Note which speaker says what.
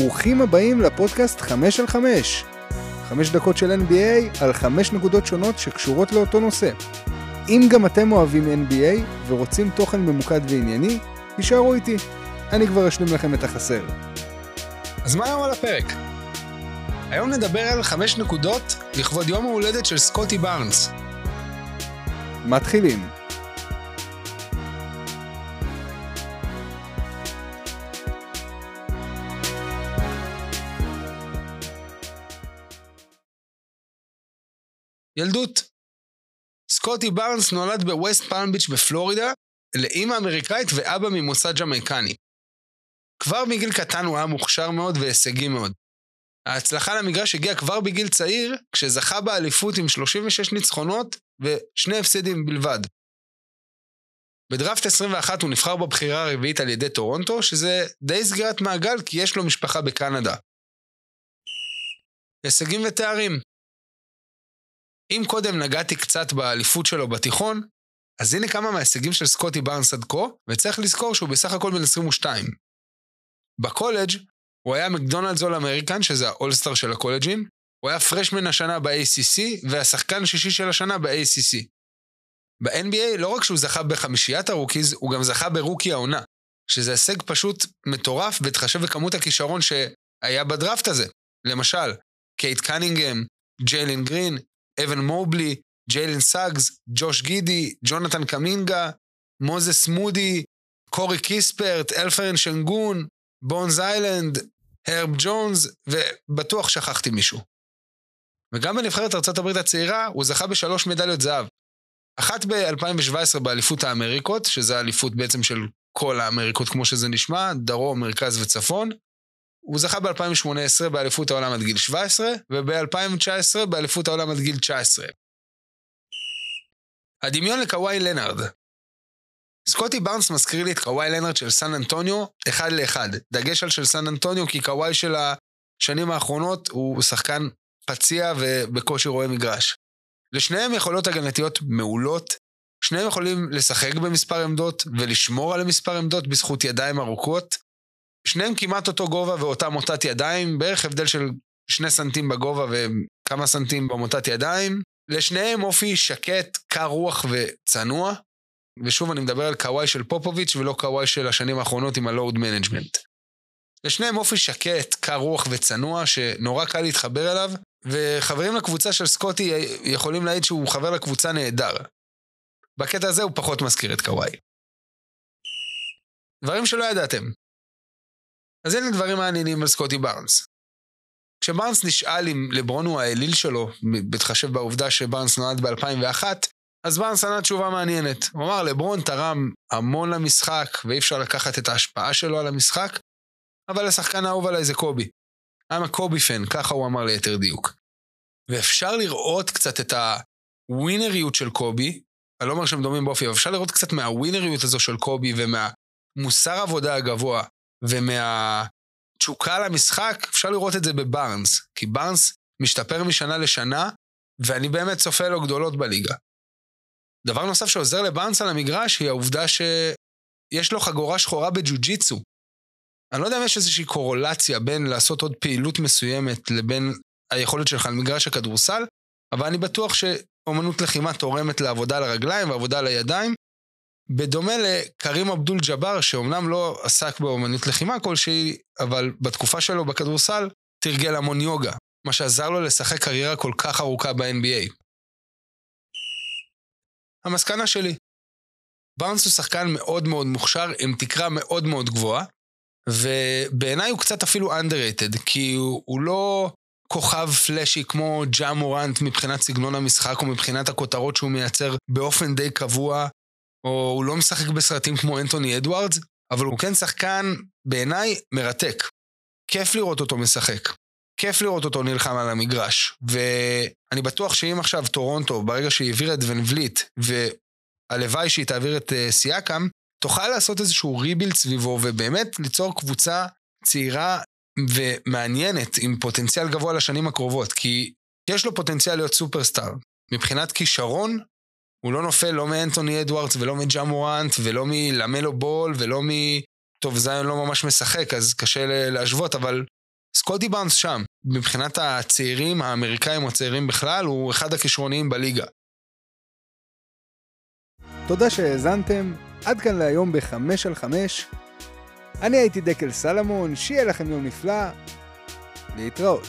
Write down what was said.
Speaker 1: ברוכים הבאים לפודקאסט 5 על 5. 5 דקות של NBA על 5 נקודות שונות שקשורות לאותו נושא. אם גם אתם אוהבים NBA ורוצים תוכן ממוקד וענייני, תישארו איתי. אני כבר אשלים לכם את החסר.
Speaker 2: אז מה היום על הפרק? היום נדבר על 5 נקודות לכבוד יום ההולדת של סקוטי בארנס.
Speaker 1: מתחילים.
Speaker 2: ילדות. סקוטי בארנס נולד בווסט פלם ביץ' בפלורידה, לאימא אמריקאית ואבא ממוצא ג'מייקני. כבר מגיל קטן הוא היה מוכשר מאוד והישגי מאוד. ההצלחה למגרש הגיעה כבר בגיל צעיר, כשזכה באליפות עם 36 ניצחונות ושני הפסדים בלבד. בדראפט 21 הוא נבחר בבחירה הרביעית על ידי טורונטו, שזה די סגירת מעגל כי יש לו משפחה בקנדה. הישגים ותארים אם קודם נגעתי קצת באליפות שלו בתיכון, אז הנה כמה מההישגים של סקוטי בארנס עד כה, וצריך לזכור שהוא בסך הכל בן 22. בקולג' הוא היה מקדונלדס אול אמריקן, שזה האולסטאר של הקולג'ים, הוא היה freshman השנה ב-ACC, והשחקן השישי של השנה ב-ACC. ב-NBA לא רק שהוא זכה בחמישיית הרוקיז, הוא גם זכה ברוקי העונה, שזה הישג פשוט מטורף בהתחשב בכמות הכישרון שהיה בדראפט הזה. למשל, קייד קנינגהם, ג'יילין גרין, אבן מובלי, ג'יילן סאגס, ג'וש גידי, ג'ונתן קמינגה, מוזס מודי, קורי קיספרט, אלפרן שנגון, בונז היילנד, הרב ג'ונס, ובטוח שכחתי מישהו. וגם בנבחרת ארה"ב הצעירה הוא זכה בשלוש מדליות זהב. אחת ב-2017 באליפות האמריקות, שזה האליפות בעצם של כל האמריקות כמו שזה נשמע, דרום, מרכז וצפון, הוא זכה ב-2018 באליפות העולם עד גיל 17, וב-2019 באליפות העולם עד גיל 19. הדמיון לקוואי לנארד סקוטי בארנס מזכיר לי את קוואי לנארד של סן אנטוניו, אחד לאחד. דגש על של סן אנטוניו, כי קוואי של השנים האחרונות הוא שחקן פציע ובקושי רואה מגרש. לשניהם יכולות הגנתיות מעולות, שניהם יכולים לשחק במספר עמדות ולשמור על מספר עמדות בזכות ידיים ארוכות, שניהם כמעט אותו גובה ואותה מוטת ידיים, בערך הבדל של שני סנטים בגובה וכמה סנטים במוטת ידיים. לשניהם אופי שקט, קר רוח וצנוע. ושוב, אני מדבר על קוואי של פופוביץ' ולא קוואי של השנים האחרונות עם ה load management. לשניהם אופי שקט, קר רוח וצנוע, שנורא קל להתחבר אליו, וחברים לקבוצה של סקוטי יכולים להעיד שהוא חבר לקבוצה נהדר. בקטע הזה הוא פחות מזכיר את קוואי. דברים שלא ידעתם. אז הנה דברים מעניינים על סקוטי בארנס. כשבארנס נשאל אם לברון הוא האליל שלו, בהתחשב בעובדה שבארנס נולד ב-2001, אז בארנס ענה תשובה מעניינת. הוא אמר, לברון תרם המון למשחק, ואי אפשר לקחת את ההשפעה שלו על המשחק, אבל השחקן האהוב עליי זה קובי. I'm a קובי פן, ככה הוא אמר ליתר דיוק. ואפשר לראות קצת את הווינריות של קובי, אני לא אומר שהם דומים באופי, אבל אפשר לראות קצת מהווינריות הזו של קובי ומהמוסר עבודה הגבוה ומהתשוקה למשחק, אפשר לראות את זה בבארנס. כי בארנס משתפר משנה לשנה, ואני באמת צופה לו גדולות בליגה. דבר נוסף שעוזר לבארנס על המגרש היא העובדה שיש לו חגורה שחורה בג'ו-ג'יצו. אני לא יודע אם יש איזושהי קורולציה בין לעשות עוד פעילות מסוימת לבין היכולת שלך על מגרש הכדורסל, אבל אני בטוח שאומנות לחימה תורמת לעבודה על הרגליים ועבודה על הידיים, בדומה לקרים אבדול ג'אבר, שאומנם לא עסק באומנות לחימה כלשהי, אבל בתקופה שלו בכדורסל תרגל המון יוגה, מה שעזר לו לשחק קריירה כל כך ארוכה ב-NBA. המסקנה שלי, בארנס הוא שחקן מאוד מאוד מוכשר, עם תקרה מאוד מאוד גבוהה, ובעיניי הוא קצת אפילו underrated, כי הוא, הוא לא כוכב flashy כמו ג'ה מורנט מבחינת סגנון המשחק או מבחינת הכותרות שהוא מייצר באופן די קבוע או הוא לא משחק בסרטים כמו אנטוני אדוארדס, אבל הוא כן שחקן, בעיניי, מרתק. כיף לראות אותו משחק. כיף לראות אותו נלחם על המגרש. ואני בטוח שאם עכשיו טורונטו, ברגע שהיא העבירה את ון וליט, והלוואי שהיא תעביר את uh, סיאקאם, תוכל לעשות איזשהו rebuild סביבו, ובאמת ליצור קבוצה צעירה ומעניינת, עם פוטנציאל גבוה לשנים הקרובות, כי יש לו פוטנציאל להיות סופרסטאר. מבחינת כישרון, הוא לא נופל לא מאנטוני אדוארדס ולא מג'ה מורנט ולא מלמלו בול ולא מ... טוב, זיון לא ממש משחק, אז קשה להשוות, אבל סקוטי בארנס שם. מבחינת הצעירים, האמריקאים או הצעירים בכלל, הוא אחד הכישרוניים בליגה.
Speaker 1: תודה שהאזנתם, עד כאן להיום בחמש על חמש. אני הייתי דקל סלמון, שיהיה לכם יום נפלא, להתראות.